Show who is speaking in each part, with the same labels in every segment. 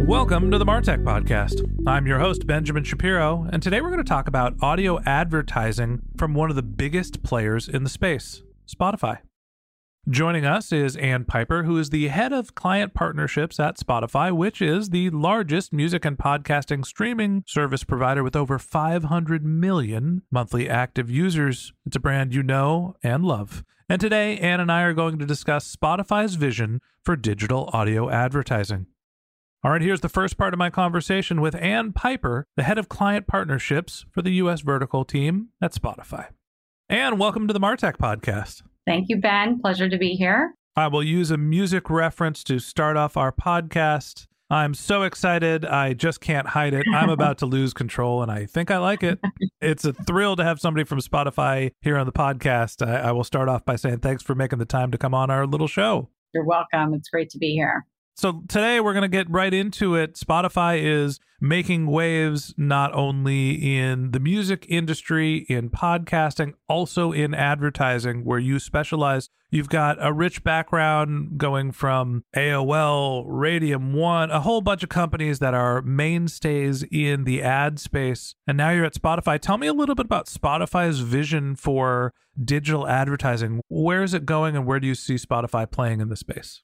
Speaker 1: Welcome to the Martech Podcast. I'm your host, Benjamin Shapiro, and today we're going to talk about audio advertising from one of the biggest players in the space, Spotify. Joining us is Ann Piper, who is the head of client partnerships at Spotify, which is the largest music and podcasting streaming service provider with over 500 million monthly active users. It's a brand you know and love. And today, Ann and I are going to discuss Spotify's vision for digital audio advertising. All right, here's the first part of my conversation with Ann Piper, the head of client partnerships for the U.S. vertical team at Spotify. Ann, welcome to the Martech podcast.
Speaker 2: Thank you, Ben. Pleasure to be here.
Speaker 1: I will use a music reference to start off our podcast. I'm so excited. I just can't hide it. I'm about to lose control, and I think I like it. It's a thrill to have somebody from Spotify here on the podcast. I, I will start off by saying thanks for making the time to come on our little show.
Speaker 2: You're welcome. It's great to be here.
Speaker 1: So today we're going to get right into it. Spotify is making waves not only in the music industry, in podcasting, also in advertising, where you specialize. You've got a rich background going from AOL, Radium One, a whole bunch of companies that are mainstays in the ad space. And now you're at Spotify. Tell me a little bit about Spotify's vision for digital advertising. Where is it going and where do you see Spotify playing in the space?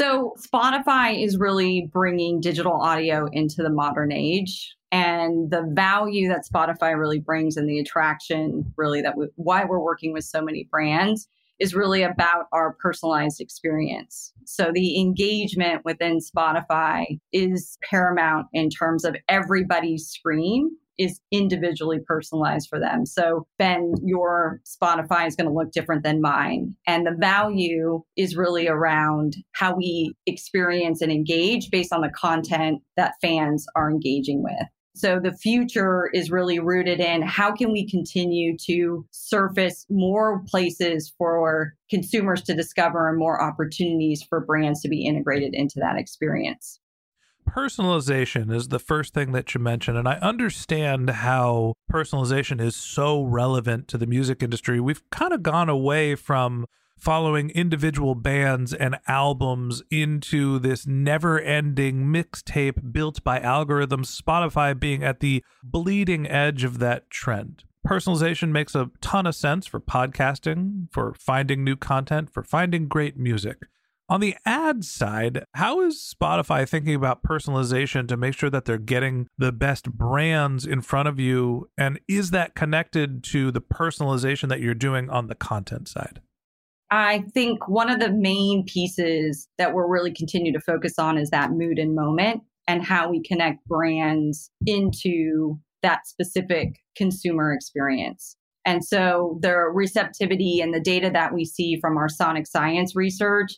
Speaker 2: So, Spotify is really bringing digital audio into the modern age. And the value that Spotify really brings and the attraction, really, that we, why we're working with so many brands is really about our personalized experience. So, the engagement within Spotify is paramount in terms of everybody's screen is individually personalized for them. So, Ben, your Spotify is going to look different than mine. And the value is really around how we experience and engage based on the content that fans are engaging with. So the future is really rooted in how can we continue to surface more places for consumers to discover and more opportunities for brands to be integrated into that experience
Speaker 1: personalization is the first thing that you mentioned. And I understand how personalization is so relevant to the music industry. We've kind of gone away from following individual bands and albums into this never ending mixtape built by algorithms, Spotify being at the bleeding edge of that trend. Personalization makes a ton of sense for podcasting, for finding new content, for finding great music. On the ad side, how is Spotify thinking about personalization to make sure that they're getting the best brands in front of you? And is that connected to the personalization that you're doing on the content side?
Speaker 2: I think one of the main pieces that we're really continue to focus on is that mood and moment and how we connect brands into that specific consumer experience. And so the receptivity and the data that we see from our sonic science research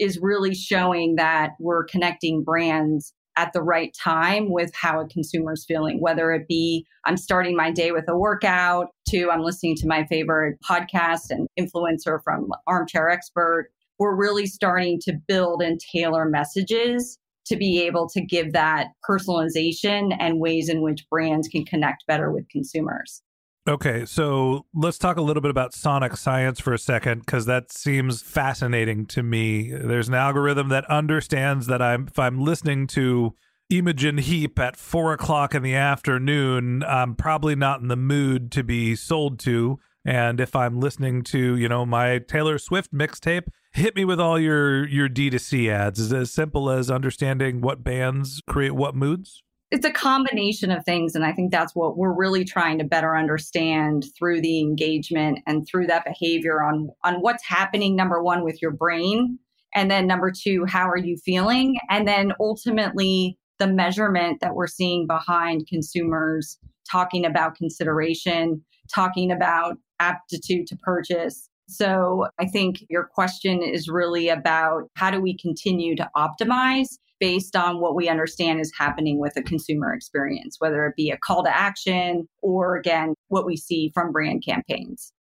Speaker 2: is really showing that we're connecting brands at the right time with how a consumer's feeling, whether it be I'm starting my day with a workout to I'm listening to my favorite podcast and influencer from Armchair Expert. We're really starting to build and tailor messages to be able to give that personalization and ways in which brands can connect better with consumers.
Speaker 1: Okay, so let's talk a little bit about sonic science for a second because that seems fascinating to me. There's an algorithm that understands that I'm if I'm listening to Imogen Heap at four o'clock in the afternoon, I'm probably not in the mood to be sold to. And if I'm listening to, you know, my Taylor Swift mixtape, hit me with all your your D2C ads. Is as simple as understanding what bands create what moods?
Speaker 2: It's a combination of things and i think that's what we're really trying to better understand through the engagement and through that behavior on on what's happening number one with your brain and then number two how are you feeling? And then ultimately the measurement that we're seeing behind consumers talking about consideration talking about aptitude to purchase. So I think your question is really about how do we continue to optimize based on what we understand is happening with the consumer experience, whether it be a call to action or, again, what we see from brand campaigns.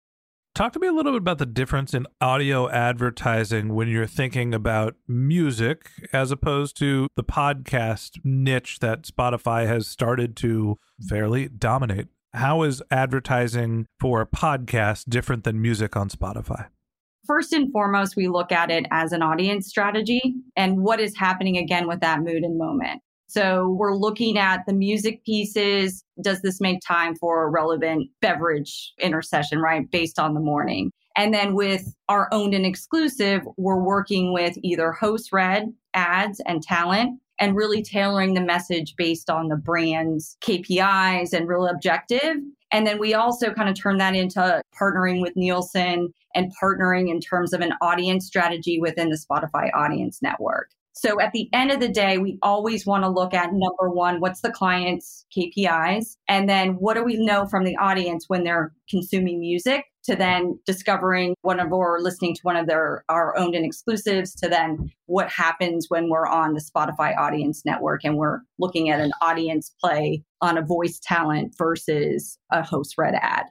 Speaker 1: Talk to me a little bit about the difference in audio advertising when you're thinking about music as opposed to the podcast niche that Spotify has started to fairly dominate. How is advertising for a podcast different than music on Spotify?
Speaker 2: First and foremost, we look at it as an audience strategy and what is happening again with that mood and moment. So we're looking at the music pieces. Does this make time for a relevant beverage intercession, right? Based on the morning. And then with our owned and exclusive, we're working with either host read ads and talent and really tailoring the message based on the brand's KPIs and real objective. And then we also kind of turn that into partnering with Nielsen and partnering in terms of an audience strategy within the Spotify audience network. So at the end of the day, we always want to look at number one, what's the client's KPIs? And then what do we know from the audience when they're consuming music? To then discovering one of or listening to one of their our owned and exclusives to then what happens when we're on the Spotify audience network and we're looking at an audience play on a voice talent versus a host read ad.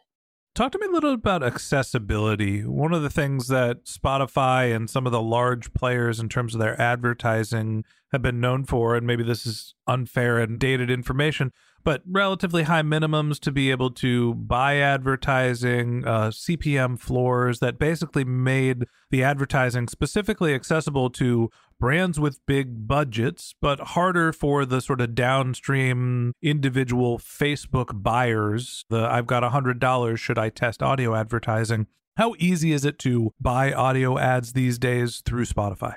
Speaker 1: Talk to me a little about accessibility. One of the things that Spotify and some of the large players in terms of their advertising have been known for, and maybe this is unfair and dated information, but relatively high minimums to be able to buy advertising, uh, CPM floors that basically made the advertising specifically accessible to brands with big budgets, but harder for the sort of downstream individual Facebook buyers. The I've got a $100, should I test audio advertising? How easy is it to buy audio ads these days through Spotify?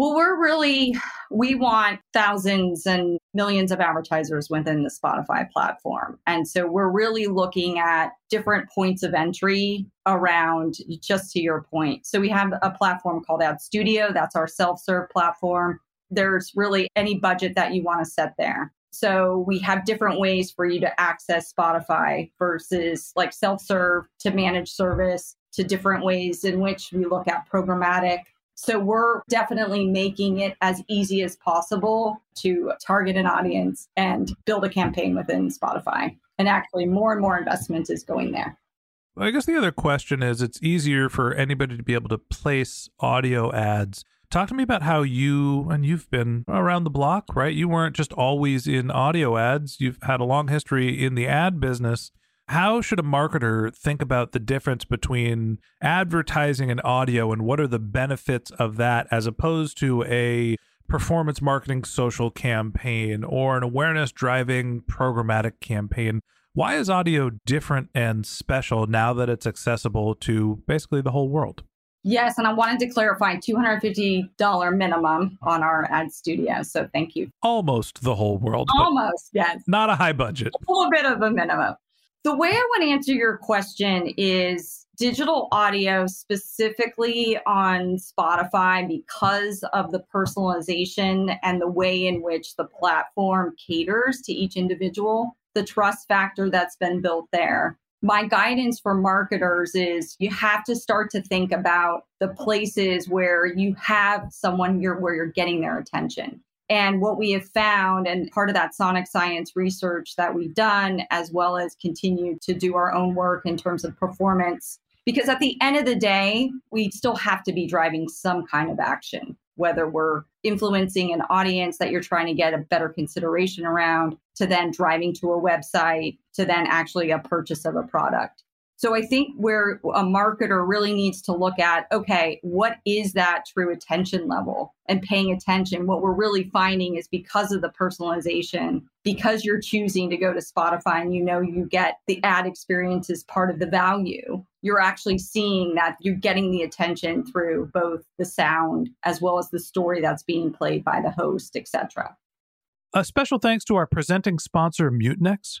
Speaker 2: Well, we're really, we want thousands and millions of advertisers within the Spotify platform. And so we're really looking at different points of entry around just to your point. So we have a platform called Ad Studio, that's our self serve platform. There's really any budget that you want to set there. So we have different ways for you to access Spotify versus like self serve to manage service to different ways in which we look at programmatic so we're definitely making it as easy as possible to target an audience and build a campaign within Spotify. And actually, more and more investment is going there.
Speaker 1: Well, I guess the other question is it's easier for anybody to be able to place audio ads. Talk to me about how you, and you've been around the block, right? You weren't just always in audio ads, you've had a long history in the ad business. How should a marketer think about the difference between advertising and audio and what are the benefits of that as opposed to a performance marketing social campaign or an awareness driving programmatic campaign? Why is audio different and special now that it's accessible to basically the whole world?
Speaker 2: Yes, and I wanted to clarify $250 minimum on our ad studio. So thank you.
Speaker 1: Almost the whole world.
Speaker 2: Almost, yes.
Speaker 1: Not a high budget.
Speaker 2: A little bit of a minimum. The way I want to answer your question is digital audio, specifically on Spotify, because of the personalization and the way in which the platform caters to each individual, the trust factor that's been built there. My guidance for marketers is you have to start to think about the places where you have someone you're, where you're getting their attention. And what we have found, and part of that sonic science research that we've done, as well as continue to do our own work in terms of performance, Because at the end of the day, we still have to be driving some kind of action, whether we're influencing an audience that you're trying to get a better consideration around, to then driving to a website, to then actually a purchase of a product. So I think where a marketer really needs to look at, okay, what is that true attention level and paying attention? What we're really finding is because of the personalization, because you're choosing to go to Spotify and you know you get the ad experience as part of the value, you're actually seeing that you're getting the attention through both the sound as well as the story that's being played by the host, etc.
Speaker 1: A special thanks to our presenting sponsor, Mutinex.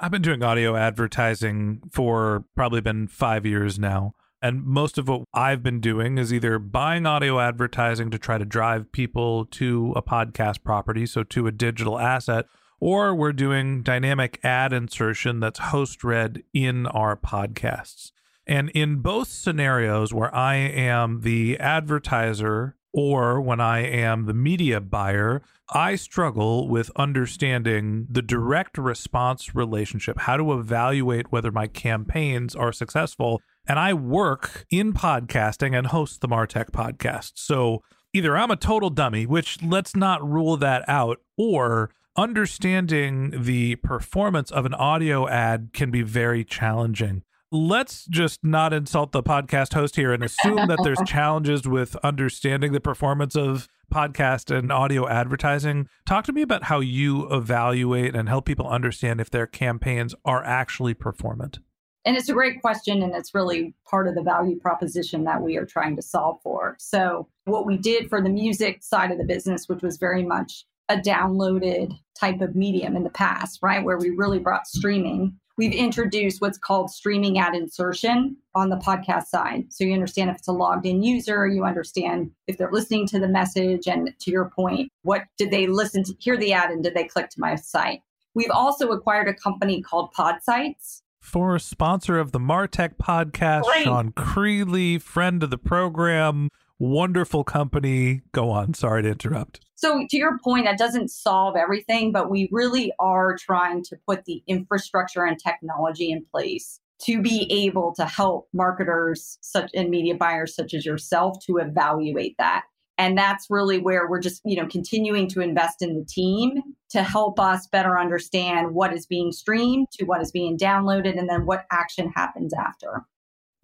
Speaker 1: I've been doing audio advertising for probably been five years now. And most of what I've been doing is either buying audio advertising to try to drive people to a podcast property, so to a digital asset, or we're doing dynamic ad insertion that's host read in our podcasts. And in both scenarios where I am the advertiser or when I am the media buyer, I struggle with understanding the direct response relationship, how to evaluate whether my campaigns are successful. And I work in podcasting and host the Martech podcast. So either I'm a total dummy, which let's not rule that out, or understanding the performance of an audio ad can be very challenging let's just not insult the podcast host here and assume that there's challenges with understanding the performance of podcast and audio advertising. Talk to me about how you evaluate and help people understand if their campaigns are actually performant.
Speaker 2: And it's a great question, and it's really part of the value proposition that we are trying to solve for. So, what we did for the music side of the business, which was very much a downloaded type of medium in the past, right? Where we really brought streaming we've introduced what's called streaming ad insertion on the podcast side. So you understand if it's a logged in user, you understand if they're listening to the message, and to your point, what did they listen to, hear the ad, and did they click to my site? We've also acquired a company called Podsights.
Speaker 1: For sponsor of the Martech podcast, Great. Sean Creeley, friend of the program, wonderful company. Go on. Sorry to interrupt.
Speaker 2: So, to your point, that doesn't solve everything, but we really are trying to put the infrastructure and technology in place to be able to help marketers such and media buyers such as yourself to evaluate that. And that's really where we're just, you know, continuing to invest in the team to help us better understand what is being streamed to what is being downloaded and then what action happens after.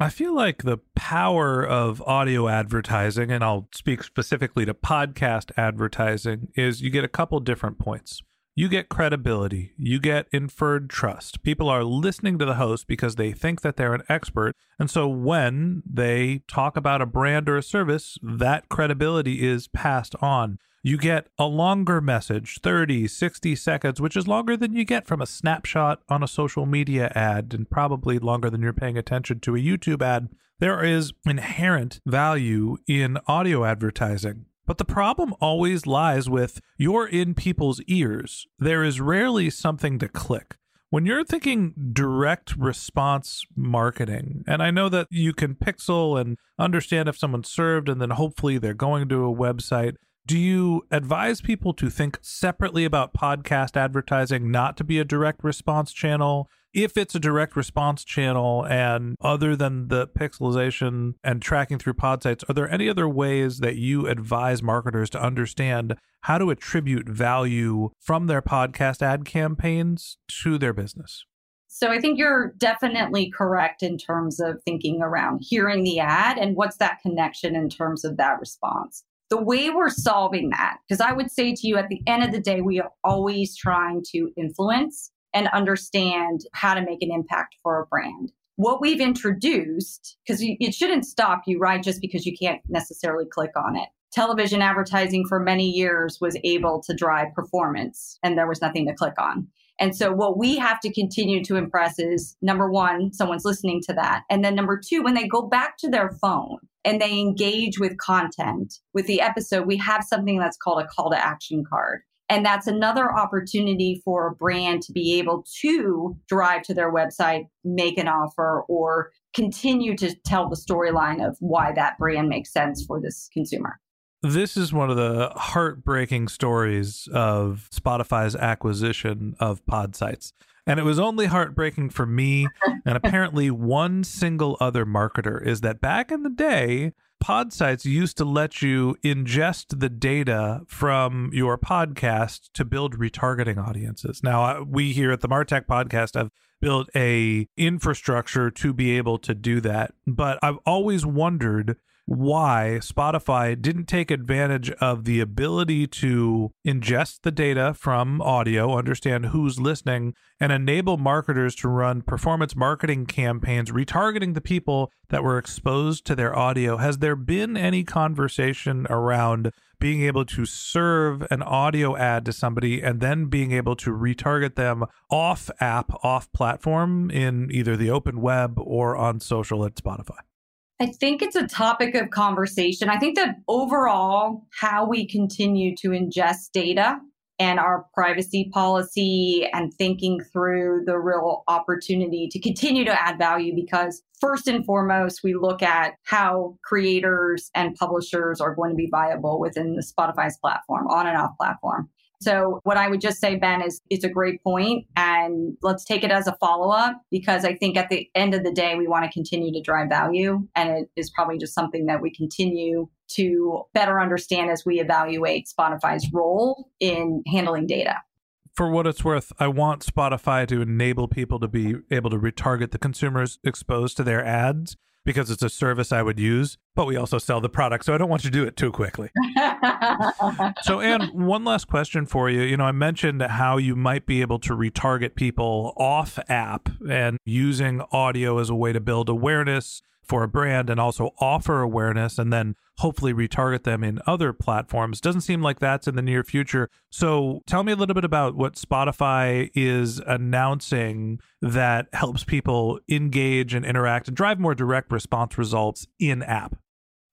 Speaker 1: I feel like the power of audio advertising, and I'll speak specifically to podcast advertising, is you get a couple different points. You get credibility, you get inferred trust. People are listening to the host because they think that they're an expert. And so when they talk about a brand or a service, that credibility is passed on you get a longer message 30 60 seconds which is longer than you get from a snapshot on a social media ad and probably longer than you're paying attention to a youtube ad There is inherent value in audio advertising. But the problem always lies with you're in people's ears. There is rarely something to click. When you're thinking direct response marketing, and I know that you can pixel and understand if someone's served and then hopefully they're going to a website, do you advise people to think separately about podcast advertising, not to be a direct response channel? If it's a direct response channel, and other than the pixelization and tracking through Podsights, are there any other ways that you advise marketers to understand how to attribute value from their podcast ad campaigns to their business?
Speaker 2: So I think you're definitely correct in terms of thinking around hearing the ad and what's that connection in terms of that response the way we're solving that, because I would say to you at the end of the day, we are always trying to influence and understand how to make an impact for a brand. What we've introduced, because it shouldn't stop you, right? Just because you can't necessarily click on it. Television advertising for many years was able to drive performance and there was nothing to click on. And so, what we have to continue to impress is number one, someone's listening to that. And then number two, when they go back to their phone and they engage with content with the episode, we have something that's called a call to action card. And that's another opportunity for a brand to be able to drive to their website, make an offer, or continue to tell the storyline of why that brand makes sense for this consumer.
Speaker 1: This is one of the heartbreaking stories of Spotify's acquisition of Podsights. And it was only heartbreaking for me and apparently one single other marketer is that back in the day, Podsights used to let you ingest the data from your podcast to build retargeting audiences. Now, uh, we here at the Martech podcast have built a infrastructure to be able to do that, but I've always wondered why Spotify didn't take advantage of the ability to ingest the data from audio, understand who's listening, and enable marketers to run performance marketing campaigns retargeting the people that were exposed to their audio. Has there been any conversation around being able to serve an audio ad to somebody and then being able to retarget them off app, off platform in either the open web or on social at Spotify?
Speaker 2: I think it's a topic of conversation. I think that overall, how we continue to ingest data and our privacy policy and thinking through the real opportunity to continue to add value because first and foremost we look at how creators and publishers are going to be viable within the Spotify's platform on and off platform so, what I would just say, Ben, is it's a great point, and let's take it as a follow up because I think at the end of the day, we want to continue to drive value, and it is probably just something that we continue to better understand as we evaluate Spotify's role in handling data.
Speaker 1: For what it's worth, I want Spotify to enable people to be able to retarget the consumers exposed to their ads because it's a service I would use, but we also sell the product. So I don't want you to do it too quickly. so, Ann, one last question for you. You know, I mentioned how you might be able to retarget people off app and using audio as a way to build awareness for a brand and also offer awareness and then hopefully retarget them in other platforms. Doesn't seem like that's in the near future. So tell me a little bit about what Spotify is announcing that helps people engage and interact and drive more direct response results in app.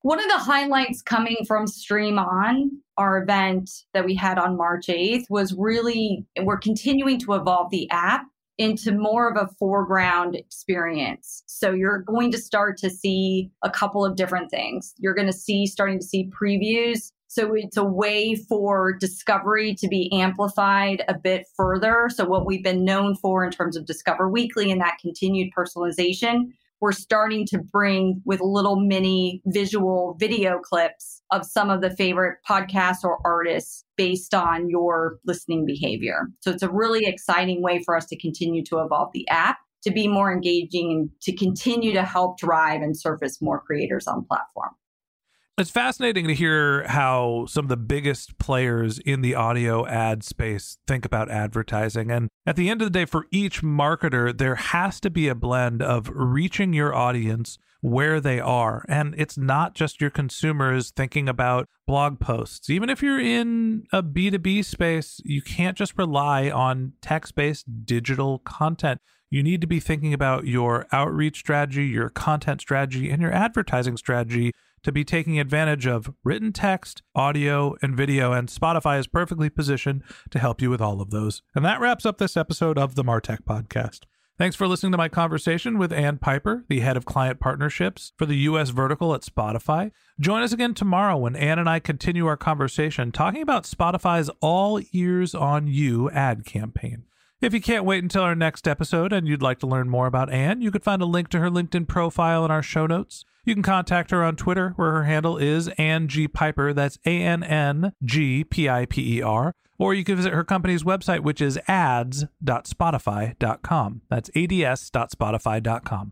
Speaker 2: One of the highlights coming from Stream On, our event that we had on March 8th, was really we're continuing to evolve the app into more of a foreground experience. So you're going to start to see a couple of different things. You're going to see starting to see previews. So it's a way for discovery to be amplified a bit further. So what we've been known for in terms of Discover Weekly and that continued personalization, we're starting to bring with little mini visual video clips of some of the favorite podcasts or artists based on your listening behavior. So it's a really exciting way for us to continue to evolve the app to be more engaging and to continue to help drive and surface more creators on platform.
Speaker 1: It's fascinating to hear how some of the biggest players in the audio ad space think about advertising. And at the end of the day, for each marketer, there has to be a blend of reaching your audience where they are. And it's not just your consumers thinking about blog posts. Even if you're in a B2B space, you can't just rely on text based digital content you need to be thinking about your outreach strategy, your content strategy, and your advertising strategy to be taking advantage of written text, audio, and video, and Spotify is perfectly positioned to help you with all of those. And that wraps up this episode of the Martech Podcast. Thanks for listening to my conversation with Ann Piper, the head of client partnerships for the U.S. vertical at Spotify. Join us again tomorrow when Ann and I continue our conversation talking about Spotify's All Ears on You ad campaign. If you can't wait until our next episode and you'd like to learn more about Ann, you could find a link to her LinkedIn profile in our show notes. You can contact her on Twitter, where her handle is Ann G. Piper. That's A N N G P I P E R. Or you can visit her company's website, which is ads.spotify.com. That's ads.spotify.com.